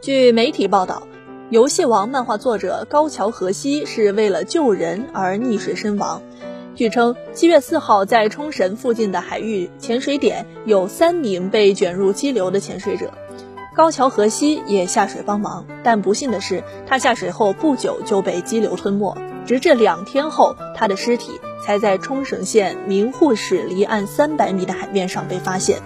据媒体报道，游戏王漫画作者高桥和希是为了救人而溺水身亡。据称，七月四号在冲绳附近的海域潜水点有三名被卷入激流的潜水者，高桥和希也下水帮忙。但不幸的是，他下水后不久就被激流吞没，直至两天后，他的尸体才在冲绳县名护市离岸三百米的海面上被发现。